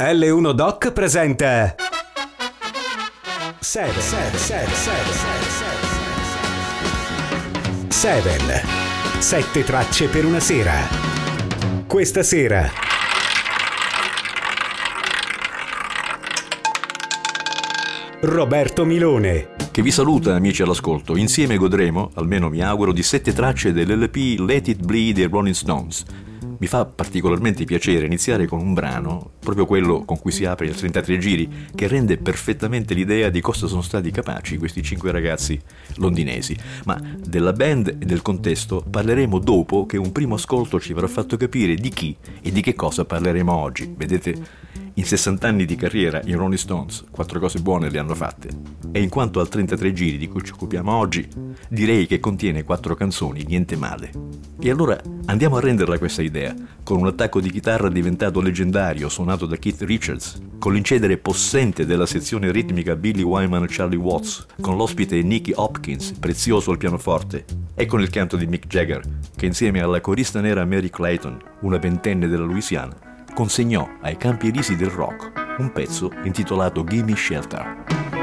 L1 Doc presenta Seven, Seven, Seven, Seven, Seven. Sette tracce per una sera. Questa sera. Roberto Milone. Che vi saluta amici all'ascolto. Insieme godremo, almeno mi auguro, di sette tracce dell'LP Let It Bleed dei Rolling Stones mi fa particolarmente piacere iniziare con un brano, proprio quello con cui si apre il 33 giri, che rende perfettamente l'idea di cosa sono stati capaci questi cinque ragazzi londinesi. Ma della band e del contesto parleremo dopo che un primo ascolto ci avrà fatto capire di chi e di che cosa parleremo oggi. Vedete, in 60 anni di carriera i Rolling Stones quattro cose buone le hanno fatte. E in quanto al 33 giri di cui ci occupiamo oggi, direi che contiene quattro canzoni, niente male. E allora andiamo a renderla questa idea, con un attacco di chitarra diventato leggendario suonato da Keith Richards, con l'incedere possente della sezione ritmica Billy Wyman e Charlie Watts, con l'ospite Nicky Hopkins, prezioso al pianoforte, e con il canto di Mick Jagger, che insieme alla corista nera Mary Clayton, una ventenne della Louisiana, consegnò ai campi elisi del rock un pezzo intitolato Gimme Shelter.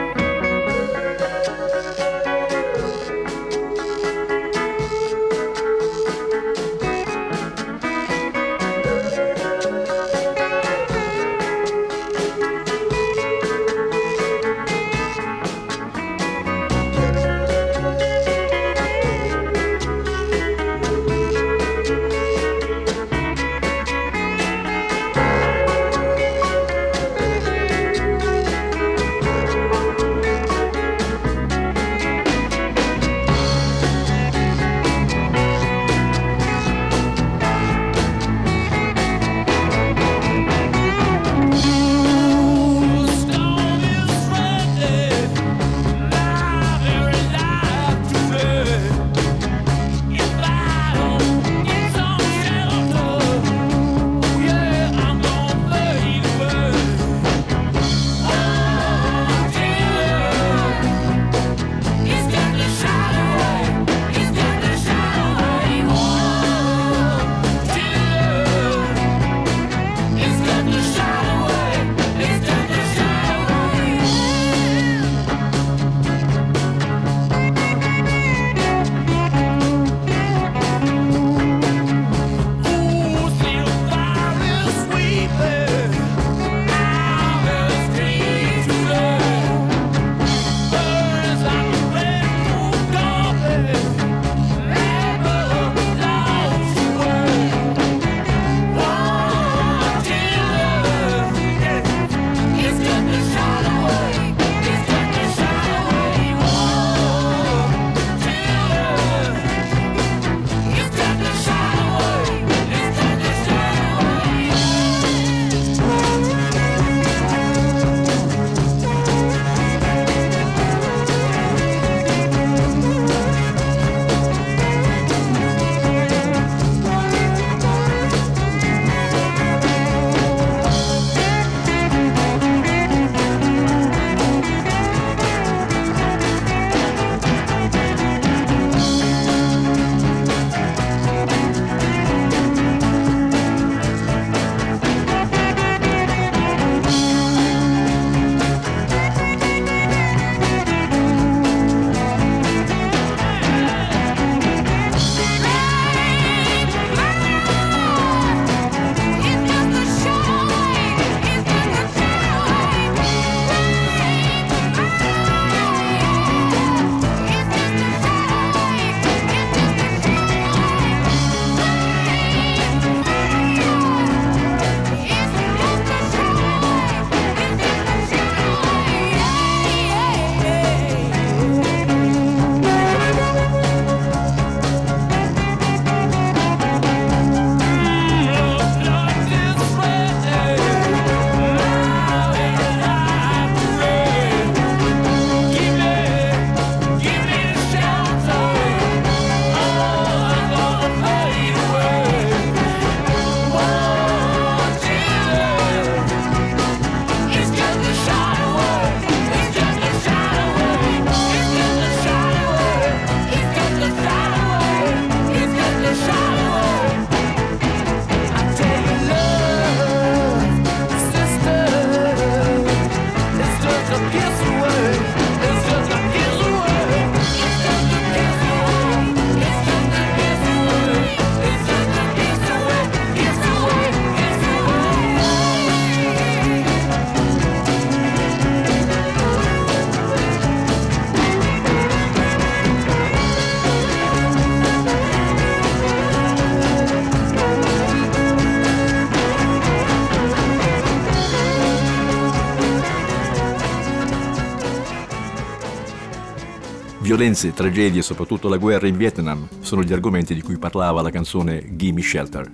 Violenze, tragedie e soprattutto la guerra in Vietnam sono gli argomenti di cui parlava la canzone Gimme Shelter.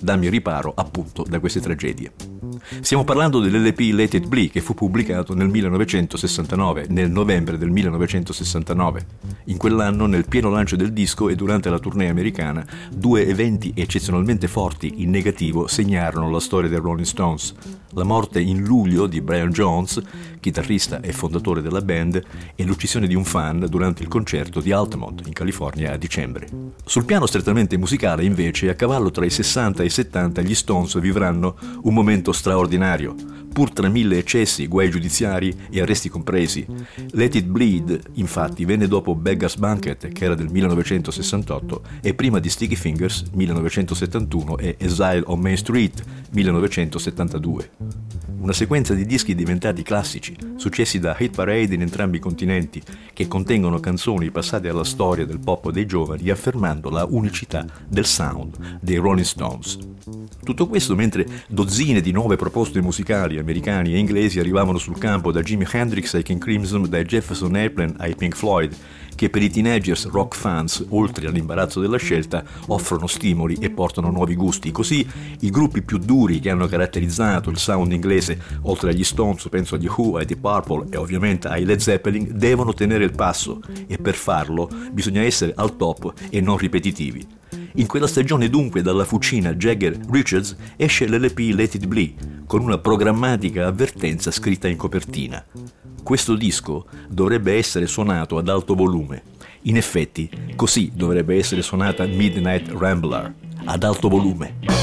Dammi riparo appunto da queste tragedie. Stiamo parlando dell'LP Let It Be che fu pubblicato nel 1969, nel novembre del 1969. In quell'anno, nel pieno lancio del disco e durante la tournée americana, due eventi eccezionalmente forti in negativo segnarono la storia dei Rolling Stones. La morte in luglio di Brian Jones, chitarrista e fondatore della band, e l'uccisione di un fan durante il concerto di Altamont in California a dicembre. Sul piano strettamente musicale, invece, a cavallo tra i 60 e i 70 gli Stones vivranno un momento straordinario, pur tra mille eccessi, guai giudiziari e arresti compresi. Let It Bleed, infatti, venne dopo Beggar's Banquet, che era del 1968, e prima di Sticky Fingers, 1971, e Exile on Main Street, 1972. Una sequenza di dischi diventati classici, successi da hit parade in entrambi i continenti, che contengono canzoni passate alla storia del pop dei giovani, affermando la unicità del sound dei Rolling Stones. Tutto questo mentre dozzine di nuove proposte musicali americani e inglesi arrivavano sul campo da Jimi Hendrix ai King Crimson, dai Jefferson Airplane ai Pink Floyd, che per i teenagers rock fans, oltre all'imbarazzo della scelta, offrono stimoli e portano nuovi gusti. Così i gruppi più duri che hanno caratterizzato il sound inglese, oltre agli Stones, penso agli Who, ai The Purple e ovviamente ai Led Zeppelin, devono tenere il passo e per farlo bisogna essere al top e non ripetitivi. In quella stagione dunque dalla fucina Jagger Richards esce l'LP Let It Be con una programmatica avvertenza scritta in copertina. Questo disco dovrebbe essere suonato ad alto volume. In effetti, così dovrebbe essere suonata Midnight Rambler, ad alto volume.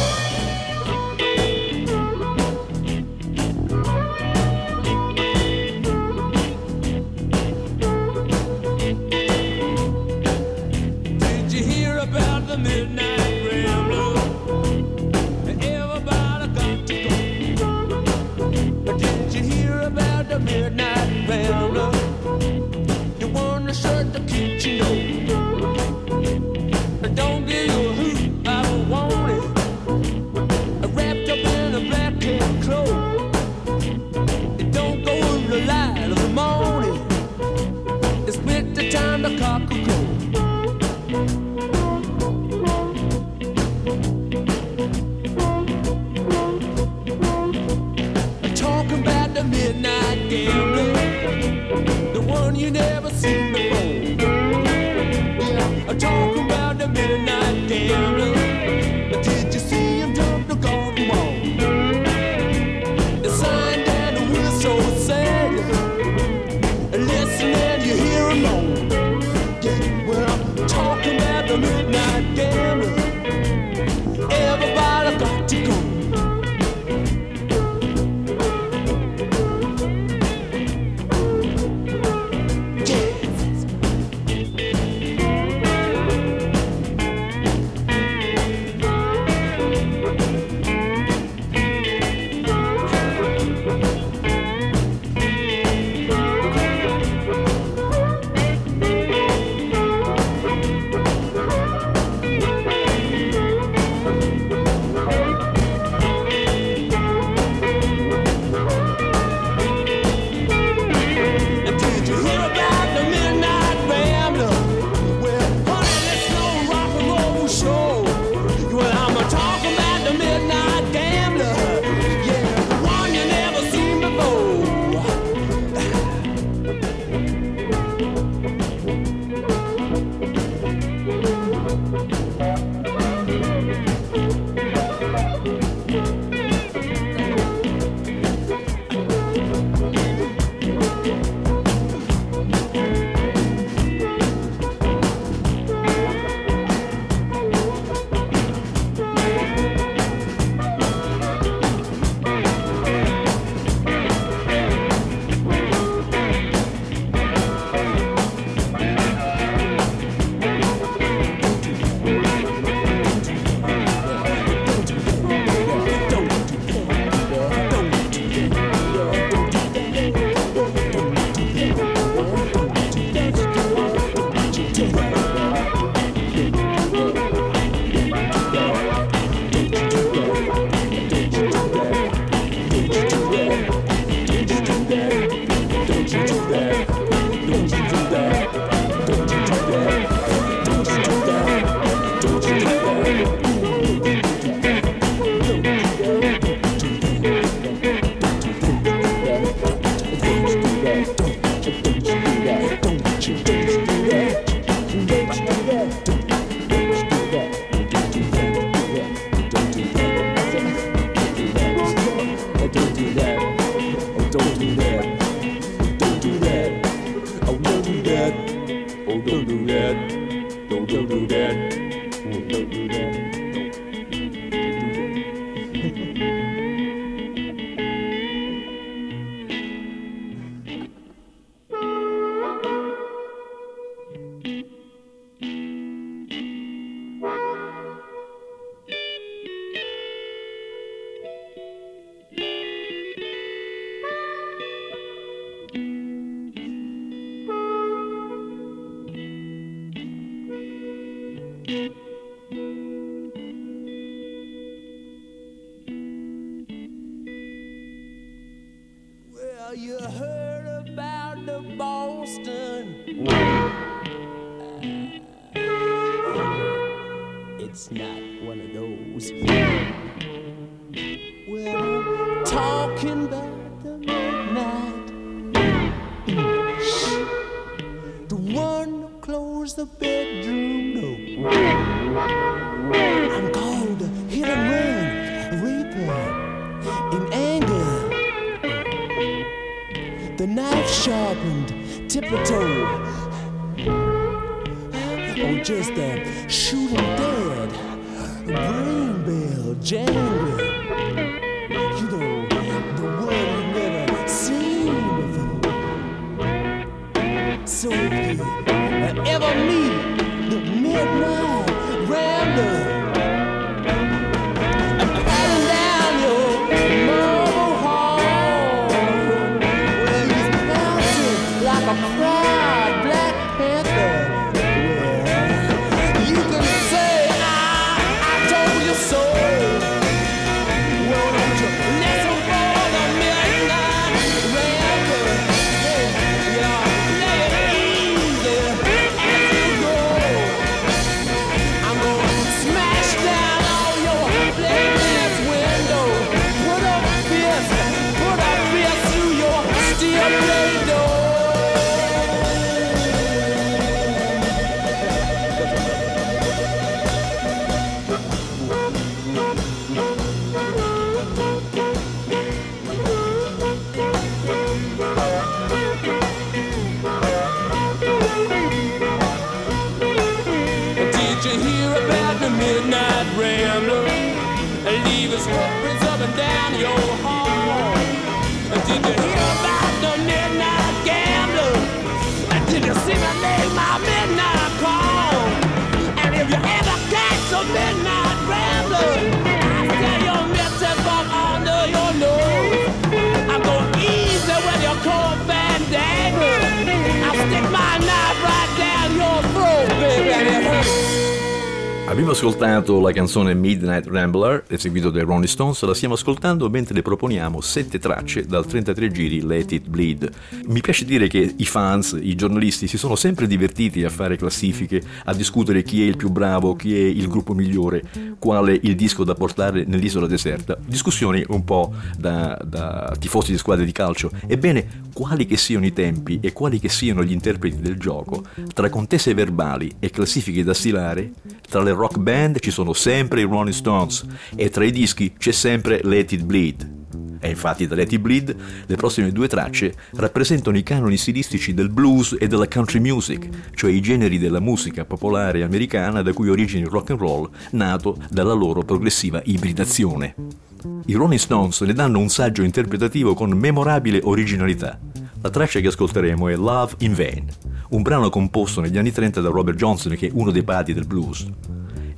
to Boston. Uh, it's not one of those. sharpened, tiptoe, or just a shooting dead, brain bell jam. La canzone Midnight Rambler, eseguito dai Rolling Stones, la stiamo ascoltando mentre le proponiamo sette tracce dal 33 giri Let It Bleed. Mi piace dire che i fans, i giornalisti si sono sempre divertiti a fare classifiche, a discutere chi è il più bravo, chi è il gruppo migliore, quale il disco da portare nell'isola deserta. Discussioni un po' da, da tifosi di squadre di calcio. Ebbene, quali che siano i tempi e quali che siano gli interpreti del gioco, tra contese verbali e classifiche da stilare, tra le rock band ci sono sempre i Rolling Stones e tra i dischi c'è sempre Let It Bleed. E infatti da Let It Bleed le prossime due tracce rappresentano i canoni stilistici del blues e della country music, cioè i generi della musica popolare americana da cui origina il rock and roll, nato dalla loro progressiva ibridazione. I Rolling Stones ne danno un saggio interpretativo con memorabile originalità. La traccia che ascolteremo è Love in Vain, un brano composto negli anni 30 da Robert Johnson che è uno dei padri del blues.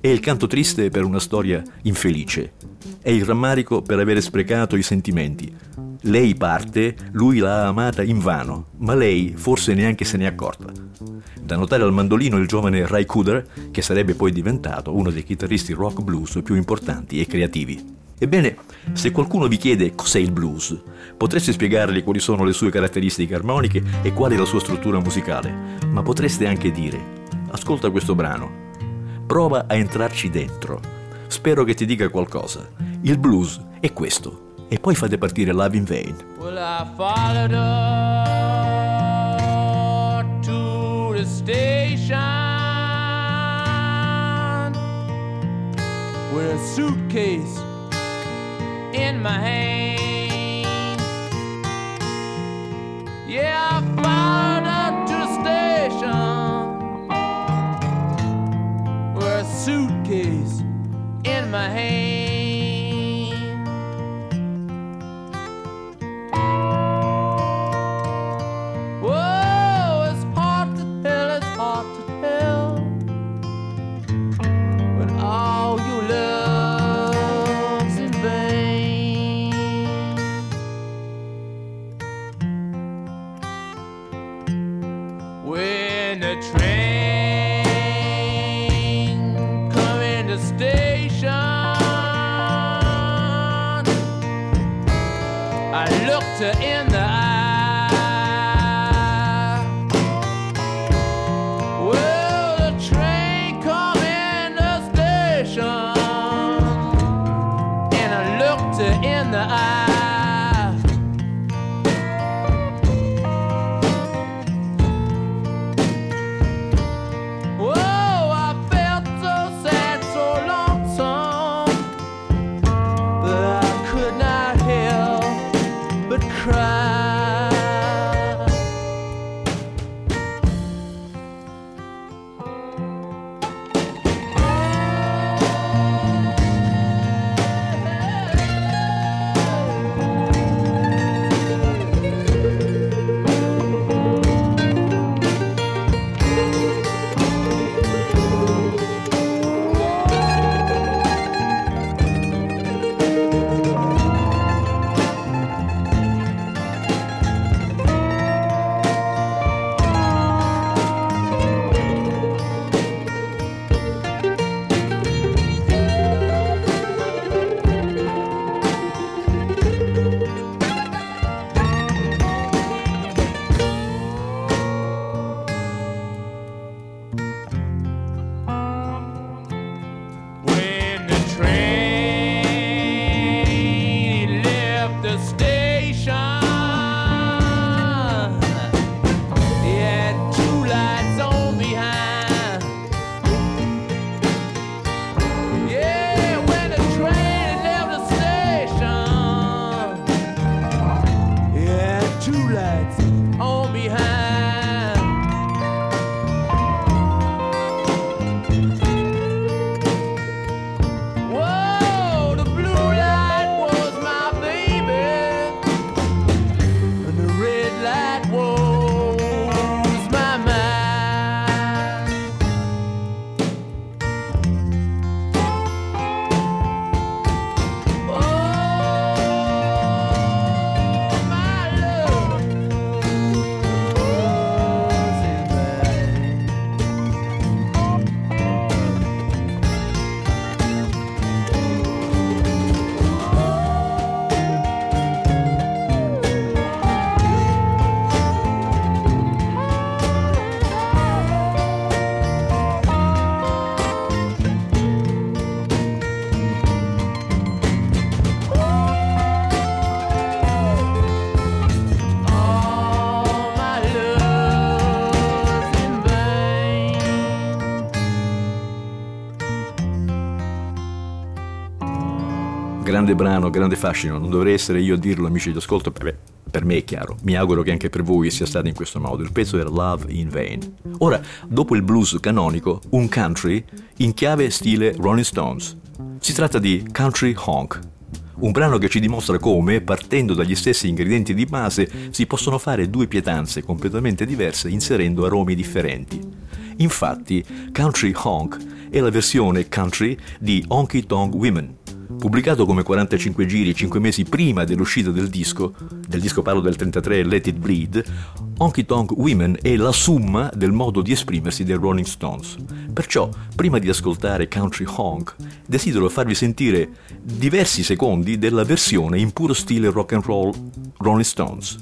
È il canto triste per una storia infelice. È il rammarico per avere sprecato i sentimenti. Lei parte, lui l'ha amata invano, ma lei forse neanche se n'è accorta. Da notare al mandolino il giovane Ray Cooder, che sarebbe poi diventato uno dei chitarristi rock blues più importanti e creativi. Ebbene, se qualcuno vi chiede cos'è il blues, potreste spiegargli quali sono le sue caratteristiche armoniche e qual è la sua struttura musicale, ma potreste anche dire, ascolta questo brano, Prova a entrarci dentro. Spero che ti dica qualcosa. Il blues è questo. E poi fate partire Love in Vain. Well, I followed her to the station with a suitcase in my hand. Yeah, I followed her. suitcase in my hand. Grande brano, grande fascino, non dovrei essere io a dirlo amici di ascolto, beh, per me è chiaro, mi auguro che anche per voi sia stato in questo modo, il pezzo era Love in Vain. Ora, dopo il blues canonico, un country in chiave stile Rolling Stones. Si tratta di Country Honk, un brano che ci dimostra come, partendo dagli stessi ingredienti di base, si possono fare due pietanze completamente diverse inserendo aromi differenti. Infatti, Country Honk è la versione country di Honky Tonk Women, Pubblicato come 45 giri 5 mesi prima dell'uscita del disco, del disco parlo del 33 Let It Bleed, Honky Tonk Women è la summa del modo di esprimersi dei Rolling Stones. Perciò, prima di ascoltare Country Honk, desidero farvi sentire diversi secondi della versione in puro stile rock and roll Rolling Stones.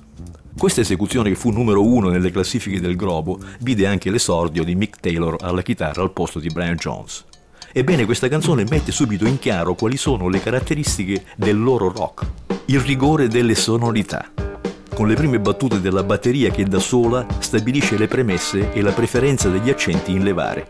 Questa esecuzione che fu numero uno nelle classifiche del globo vide anche l'esordio di Mick Taylor alla chitarra al posto di Brian Jones. Ebbene, questa canzone mette subito in chiaro quali sono le caratteristiche del loro rock, il rigore delle sonorità, con le prime battute della batteria che da sola stabilisce le premesse e la preferenza degli accenti in levare.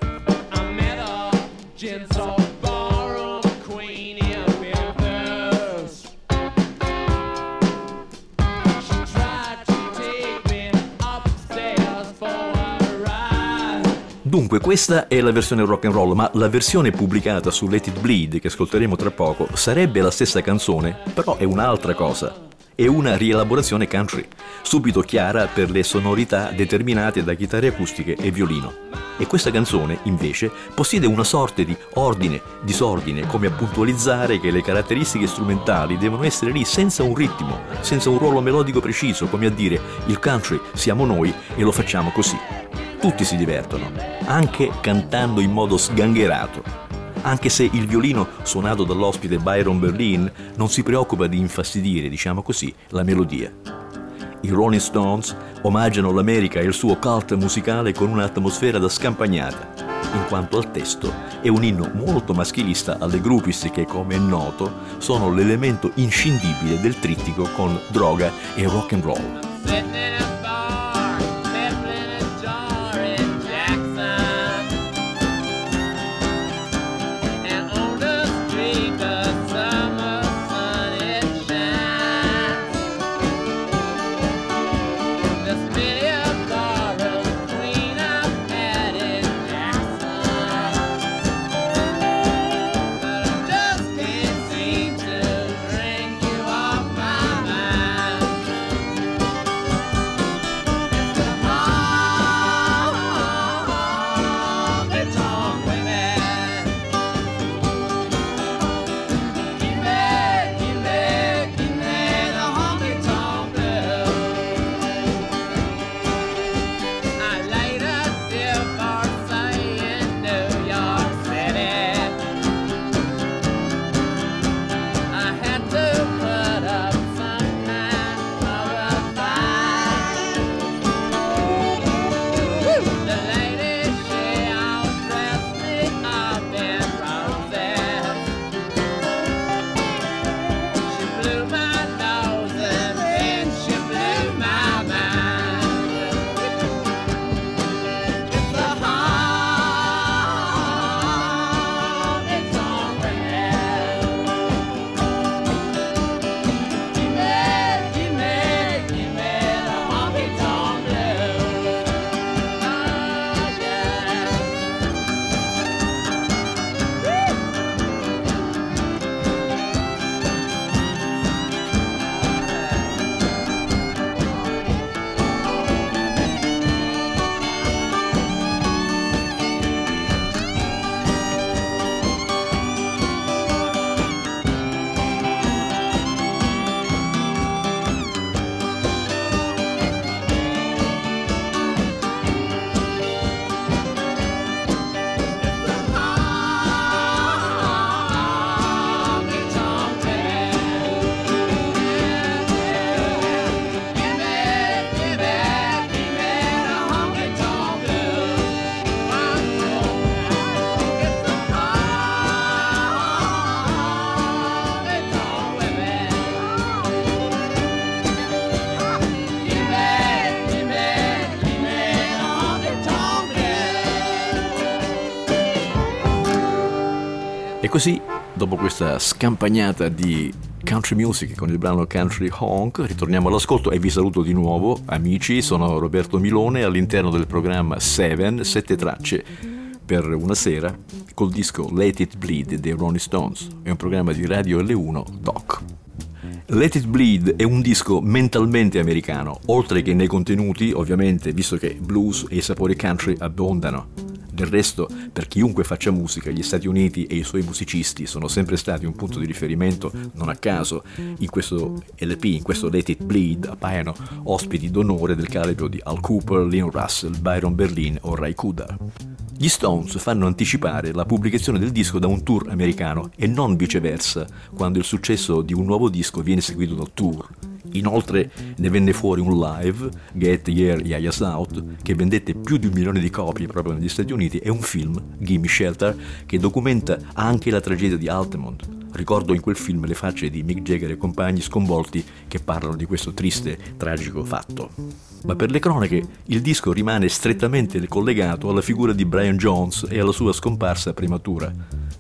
Dunque, questa è la versione rock and roll, ma la versione pubblicata su Let It Bleed, che ascolteremo tra poco, sarebbe la stessa canzone, però è un'altra cosa. È una rielaborazione country, subito chiara per le sonorità determinate da chitarre acustiche e violino. E questa canzone, invece, possiede una sorta di ordine, disordine, come a puntualizzare che le caratteristiche strumentali devono essere lì senza un ritmo, senza un ruolo melodico preciso, come a dire il country siamo noi e lo facciamo così. Tutti si divertono, anche cantando in modo sgangherato. Anche se il violino suonato dall'ospite Byron Berlin non si preoccupa di infastidire, diciamo così, la melodia. I Rolling Stones omaggiano l'America e il suo cult musicale con un'atmosfera da scampagnata, in quanto al testo è un inno molto maschilista alle groupies che, come è noto, sono l'elemento inscindibile del trittico con droga e rock and roll. Così, dopo questa scampagnata di country music con il brano Country Honk, ritorniamo all'ascolto e vi saluto di nuovo, amici, sono Roberto Milone all'interno del programma Seven, sette tracce per una sera col disco Let It Bleed dei Rolling Stones, è un programma di Radio L1 Doc. Let It Bleed è un disco mentalmente americano, oltre che nei contenuti, ovviamente, visto che blues e i sapori country abbondano. Del resto, per chiunque faccia musica, gli Stati Uniti e i suoi musicisti sono sempre stati un punto di riferimento, non a caso in questo LP, in questo Let It Bleed, appaiono ospiti d'onore del calibro di Al Cooper, Leon Russell, Byron Berlin o Ray Kuda. Gli Stones fanno anticipare la pubblicazione del disco da un tour americano e non viceversa, quando il successo di un nuovo disco viene seguito dal tour. Inoltre ne venne fuori un live, Get Year Yaya's Out, che vendette più di un milione di copie proprio negli Stati Uniti, e un film, Gimme Shelter, che documenta anche la tragedia di Altamont. Ricordo in quel film le facce di Mick Jagger e compagni sconvolti che parlano di questo triste, tragico fatto. Ma per le cronache il disco rimane strettamente collegato alla figura di Brian Jones e alla sua scomparsa prematura.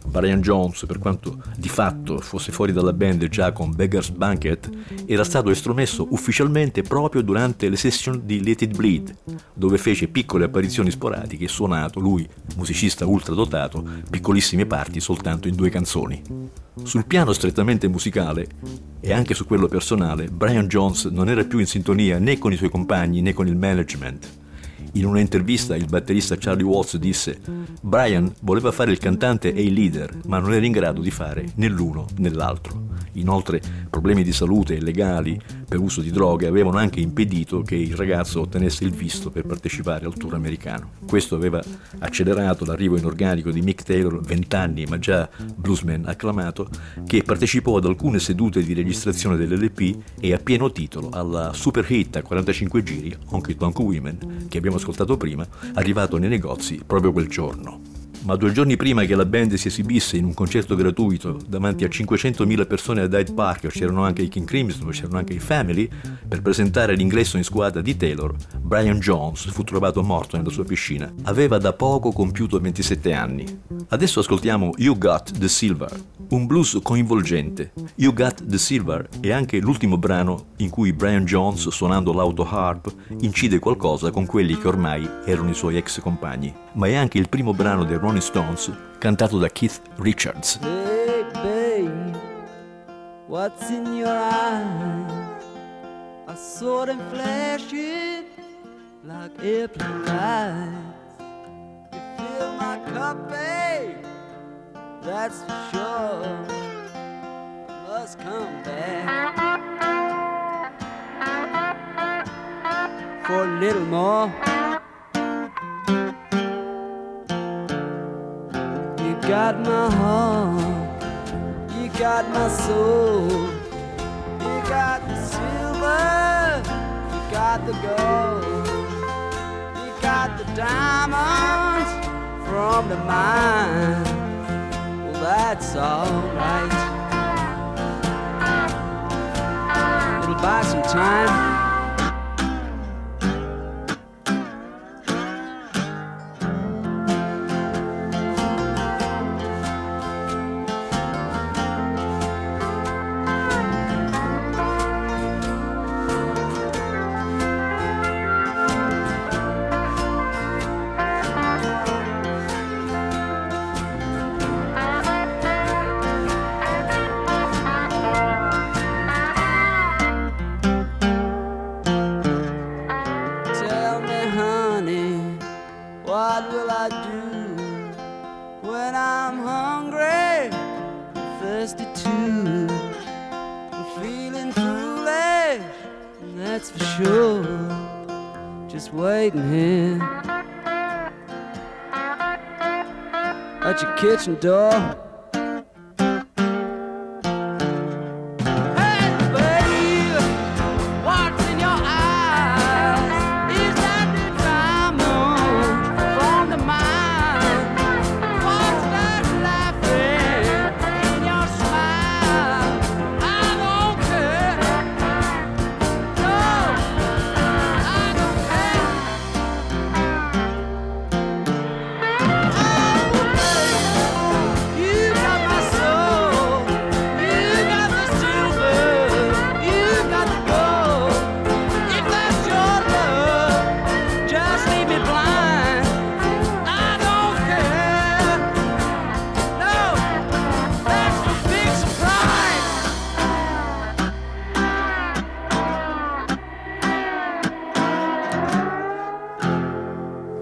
Brian Jones, per quanto di fatto fosse fuori dalla band già con Beggar's Banquet, era stato estromesso ufficialmente proprio durante le session di Let It Bleed, dove fece piccole apparizioni sporadiche e suonato, lui, musicista ultradotato, piccolissime parti soltanto in due canzoni. Sul piano strettamente musicale e anche su quello personale, Brian Jones non era più in sintonia né con i suoi compagni né con il management In un'intervista il batterista Charlie Watts disse Brian voleva fare il cantante e il leader, ma non era in grado di fare né l'uno né l'altro. Inoltre problemi di salute legali per uso di droghe avevano anche impedito che il ragazzo ottenesse il visto per partecipare al tour americano. Questo aveva accelerato l'arrivo in organico di Mick Taylor, 20 anni ma già bluesman acclamato, che partecipò ad alcune sedute di registrazione dell'LP e a pieno titolo alla super hit a 45 giri Honky Tonk Women che abbiamo ascoltato prima, arrivato nei negozi proprio quel giorno ma due giorni prima che la band si esibisse in un concerto gratuito davanti a 500.000 persone ad Hyde Park, c'erano anche i King Crimson, c'erano anche i Family, per presentare l'ingresso in squadra di Taylor, Brian Jones fu trovato morto nella sua piscina. Aveva da poco compiuto 27 anni. Adesso ascoltiamo You Got the Silver, un blues coinvolgente. You Got the Silver è anche l'ultimo brano in cui Brian Jones, suonando l'auto harp, incide qualcosa con quelli che ormai erano i suoi ex compagni. Ma è anche il primo brano dei Rolling Stones cantato da Keith Richards. Hey, babe, what's in your eyes? I saw them flashing like airplane lights. You fill my cup, babe, that's for sure. Must come back for a little more. Got my heart, you got my soul, you got the silver, you got the gold, you got the diamonds from the mine. Well, that's alright. It'll buy some time. Kitchen door.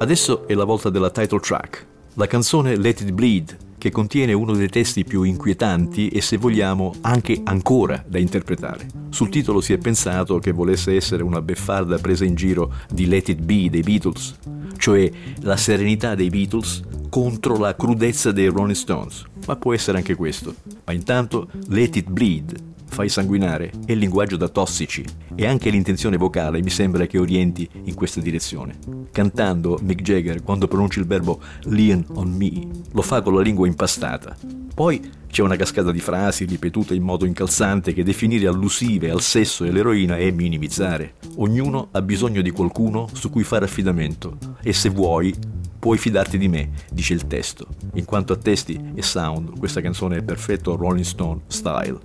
Adesso è la volta della title track, la canzone Let It Bleed, che contiene uno dei testi più inquietanti e se vogliamo anche ancora da interpretare. Sul titolo si è pensato che volesse essere una beffarda presa in giro di Let It Be dei Beatles, cioè la serenità dei Beatles contro la crudezza dei Rolling Stones, ma può essere anche questo. Ma intanto Let It Bleed fai sanguinare è il linguaggio da tossici e anche l'intenzione vocale mi sembra che orienti in questa direzione. Cantando Mick Jagger quando pronuncia il verbo lean on me, lo fa con la lingua impastata. Poi c'è una cascata di frasi ripetute in modo incalzante che definire allusive al sesso e all'eroina è minimizzare. Ognuno ha bisogno di qualcuno su cui fare affidamento e se vuoi puoi fidarti di me, dice il testo. In quanto a testi e sound, questa canzone è perfetto Rolling Stone style.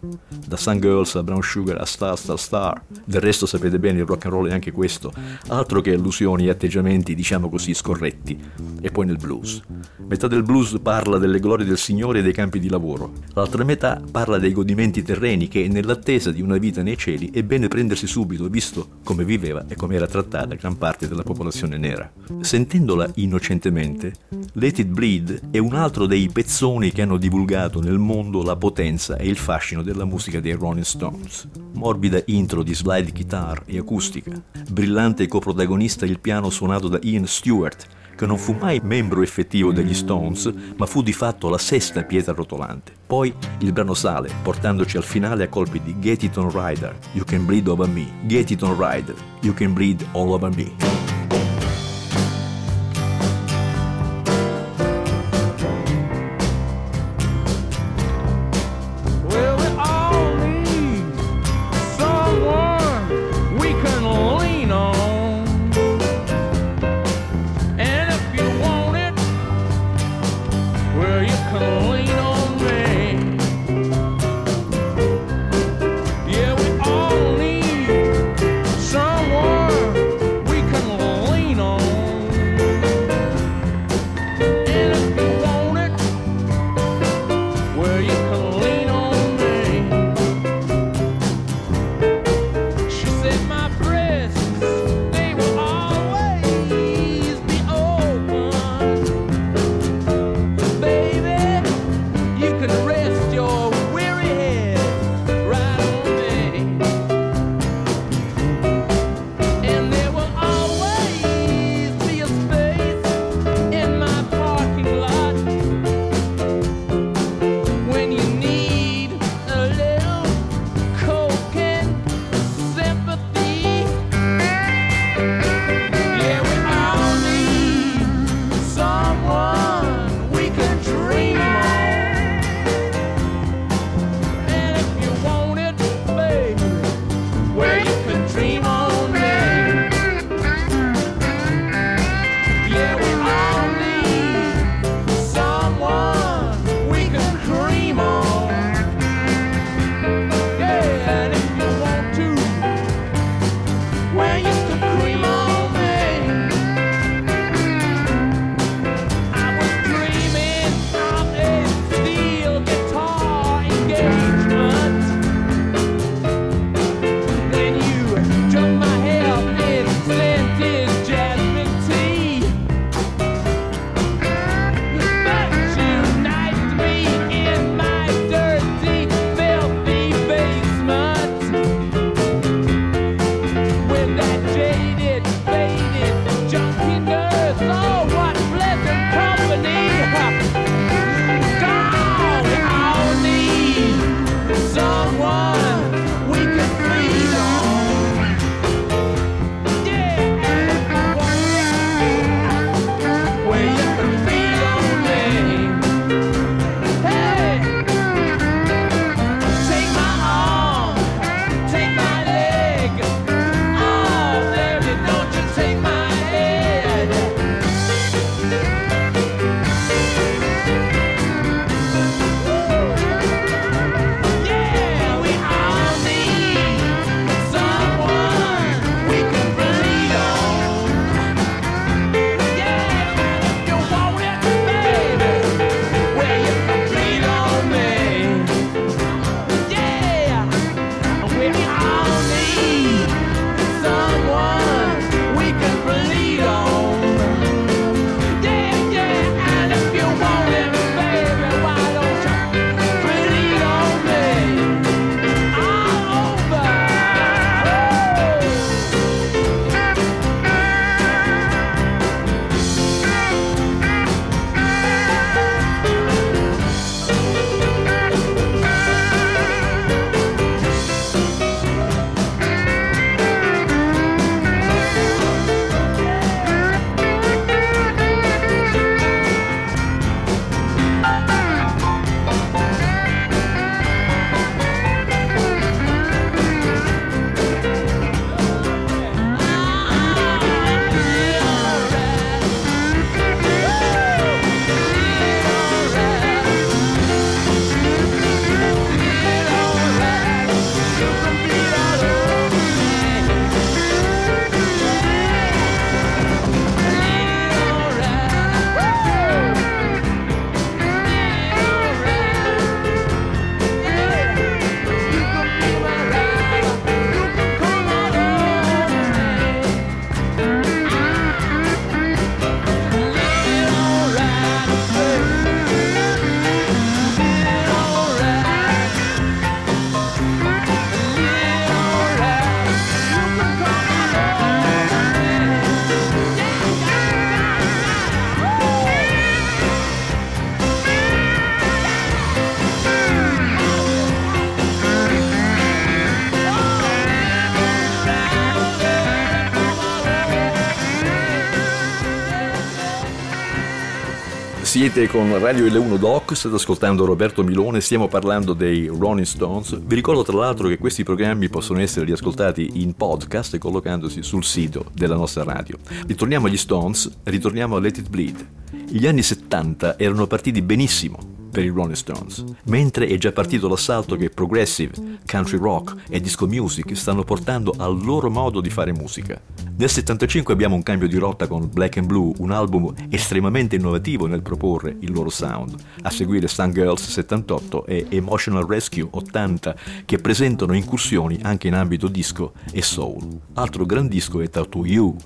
Da Sun Girls a Brown Sugar a Star Star Star. Del resto sapete bene il rock and roll è anche questo, altro che allusioni e atteggiamenti diciamo così scorretti. E poi nel blues. Metà del blues parla delle glorie del Signore e dei campi di lavoro. L'altra metà parla dei godimenti terreni che nell'attesa di una vita nei cieli è bene prendersi subito, visto come viveva e come era trattata gran parte della popolazione nera. Sentendola innocentemente, Let It Bleed è un altro dei pezzoni che hanno divulgato nel mondo la potenza e il fascino della musica dei Rolling Stones. Morbida intro di slide guitar e acustica, brillante coprotagonista il piano suonato da Ian Stewart, che non fu mai membro effettivo degli Stones, ma fu di fatto la sesta pietra rotolante. Poi il brano sale, portandoci al finale a colpi di Get It On Rider, You Can Bleed Over Me, Get It On Rider, You Can Bleed All Over Me. where you Siete con Radio L1 Doc, state ascoltando Roberto Milone, stiamo parlando dei Rolling Stones. Vi ricordo tra l'altro che questi programmi possono essere riascoltati in podcast collocandosi sul sito della nostra radio. Ritorniamo agli Stones, ritorniamo a Let It Bleed. Gli anni 70 erano partiti benissimo per i Rolling Stones, mentre è già partito l'assalto che progressive, country rock e disco music stanno portando al loro modo di fare musica. Nel 75 abbiamo un cambio di rotta con Black and Blue, un album estremamente innovativo nel proporre il loro sound. A seguire Sun Girls 78 e Emotional Rescue 80 che presentano incursioni anche in ambito disco e soul. Altro gran disco è Tattoo You.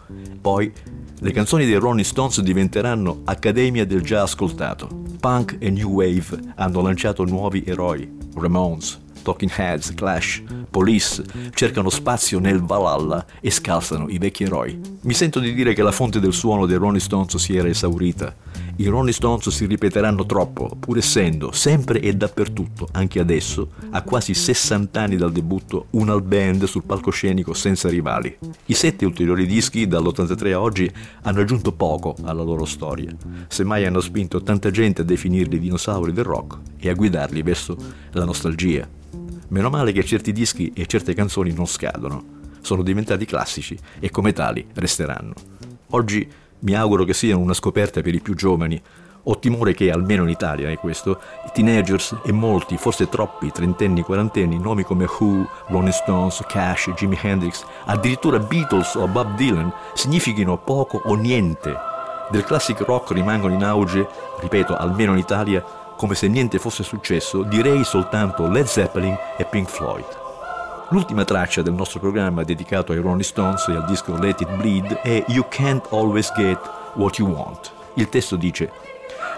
Poi le canzoni dei Rolling Stones diventeranno Accademia del già ascoltato. Punk e New Wave hanno lanciato nuovi eroi. Ramones, Talking Heads, Clash, Police cercano spazio nel Valhalla e scalzano i vecchi eroi. Mi sento di dire che la fonte del suono dei Rolling Stones si era esaurita. I Rolling Stones si ripeteranno troppo, pur essendo sempre e dappertutto, anche adesso, a quasi 60 anni dal debutto, una band sul palcoscenico senza rivali. I sette ulteriori dischi, dall'83 a oggi, hanno aggiunto poco alla loro storia. Semmai hanno spinto tanta gente a definirli dinosauri del rock e a guidarli verso la nostalgia. Meno male che certi dischi e certe canzoni non scadono, sono diventati classici e come tali resteranno. Oggi mi auguro che siano una scoperta per i più giovani. Ho timore che, almeno in Italia è questo, i teenagers e molti, forse troppi, trentenni, quarantenni, nomi come Who, Rolling Stones, Cash, Jimi Hendrix, addirittura Beatles o Bob Dylan, significhino poco o niente. Del classic rock rimangono in auge, ripeto, almeno in Italia, come se niente fosse successo, direi soltanto Led Zeppelin e Pink Floyd. L'ultima traccia del nostro programma dedicato ai Rolling Stones e al disco Let It Bleed è You Can't Always Get What You Want. Il testo dice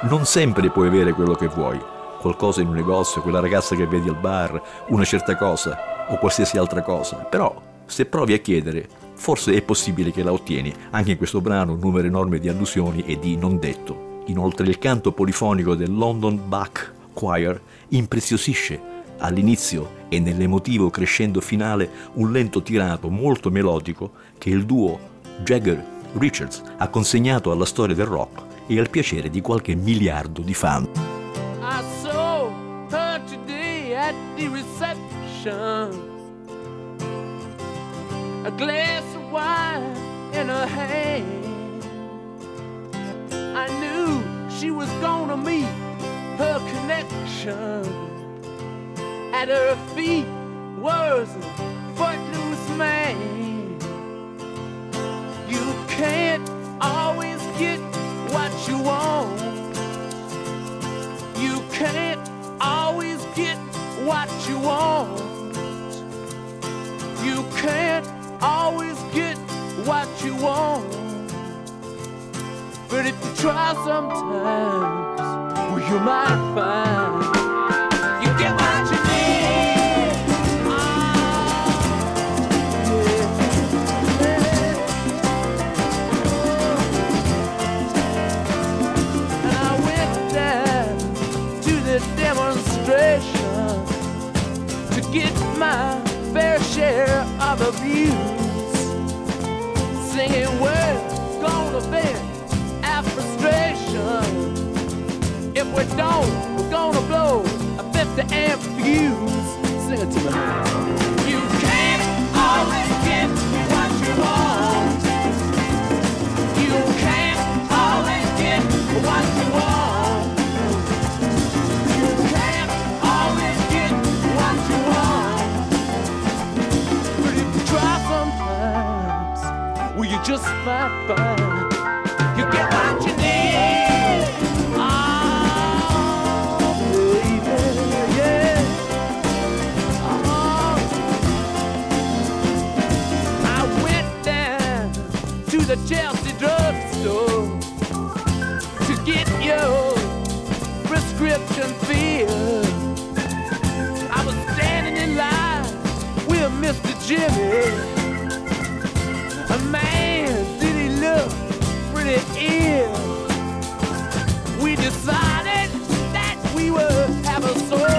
Non sempre puoi avere quello che vuoi, qualcosa in un negozio, quella ragazza che vedi al bar, una certa cosa o qualsiasi altra cosa, però se provi a chiedere forse è possibile che la ottieni. Anche in questo brano un numero enorme di allusioni e di non detto. Inoltre il canto polifonico del London Bach Choir impreziosisce all'inizio e nell'emotivo crescendo finale un lento tirato molto melodico che il duo Jagger-Richards ha consegnato alla storia del rock e al piacere di qualche miliardo di fan. I saw her today at the reception. A glass of wine in her hand. I knew she was gonna meet her connection. At her feet was a footloose man. You can't always get what you want. You can't always get what you want. You can't always get what you want. But if you try sometimes, well, you might find share of abuse. Singing words gonna vent our frustration. If we don't, we're gonna blow a 50 amp fuse. Sing it to me. You can't always just might find you get what you need. Oh, baby, yeah. Oh. I went down to the Chelsea drugstore to get your prescription filled. I was standing in line with Mr. Jimmy. A man, We decided that we would have a soda.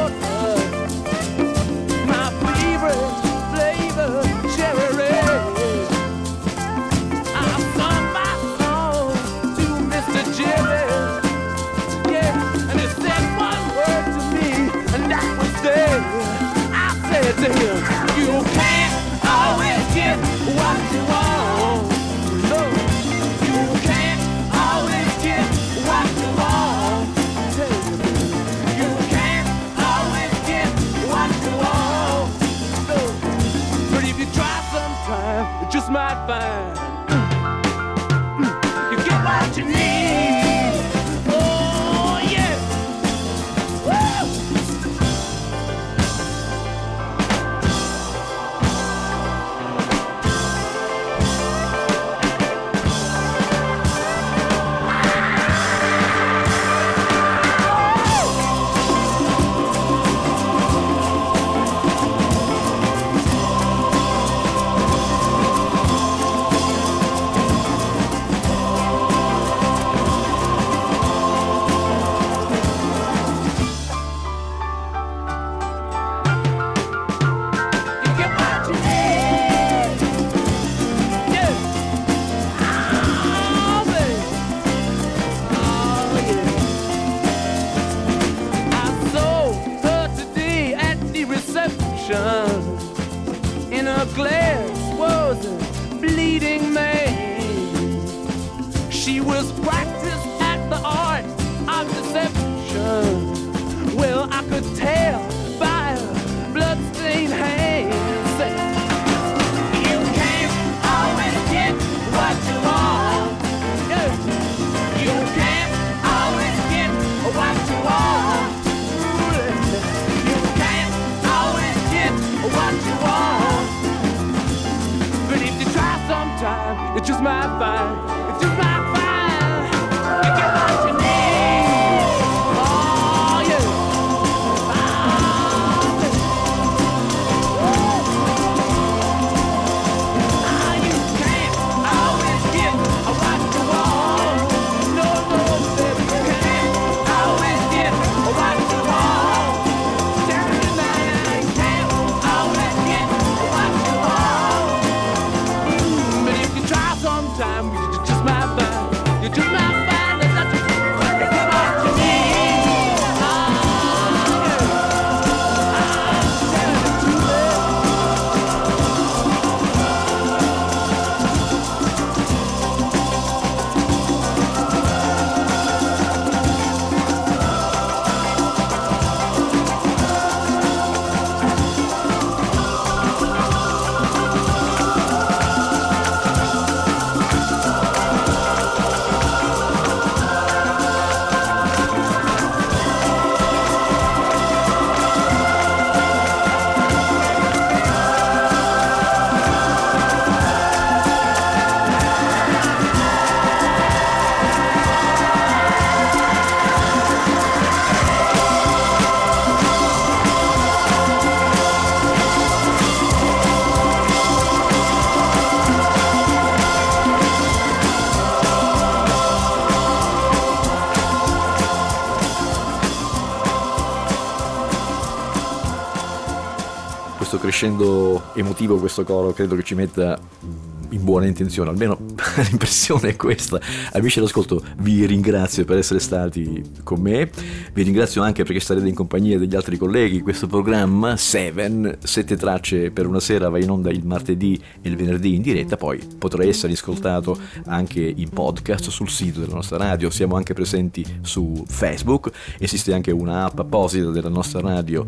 Crescendo emotivo, questo coro, credo che ci metta in buona intenzione, almeno l'impressione è questa. Amici all'ascolto, vi ringrazio per essere stati con me, vi ringrazio anche perché starete in compagnia degli altri colleghi. Questo programma, Seven, sette tracce per una sera, va in onda il martedì e il venerdì in diretta, poi potrà essere ascoltato anche in podcast sul sito della nostra radio. Siamo anche presenti su Facebook, esiste anche un'app apposita della nostra radio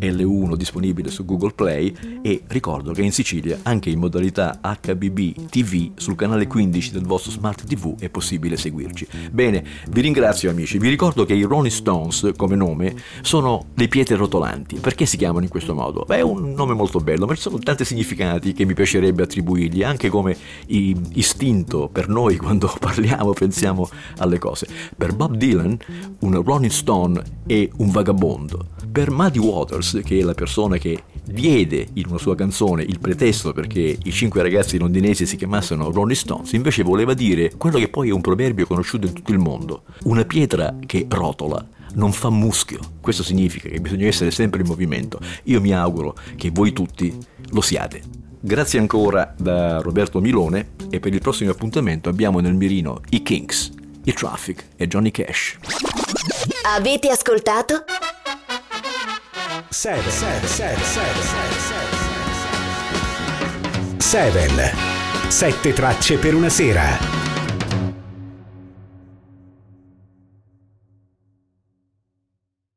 L1 disponibile su Google Play e ricordo che in Sicilia anche in modalità HBB TV sul canale 15 del vostro smart TV è possibile seguirci. Bene, vi ringrazio amici, vi ricordo che i Rolling Stones come nome sono le pietre rotolanti. Perché si chiamano in questo modo? Beh, è un nome molto bello, ma ci sono tanti significati che mi piacerebbe attribuirgli, anche come istinto per noi quando parliamo, pensiamo alle cose. Per Bob Dylan un Rolling Stone è un vagabondo. Per Muddy Waters, che è la persona che diede in una sua canzone il pretesto perché i cinque ragazzi londinesi si chiamassero Rolling Stones, invece voleva dire quello che poi è un proverbio conosciuto in tutto il mondo. Una pietra che rotola non fa muschio. Questo significa che bisogna essere sempre in movimento. Io mi auguro che voi tutti lo siate. Grazie ancora da Roberto Milone e per il prossimo appuntamento abbiamo nel mirino i Kings, i Traffic e Johnny Cash. Avete ascoltato? 7 7 7 tracce per una sera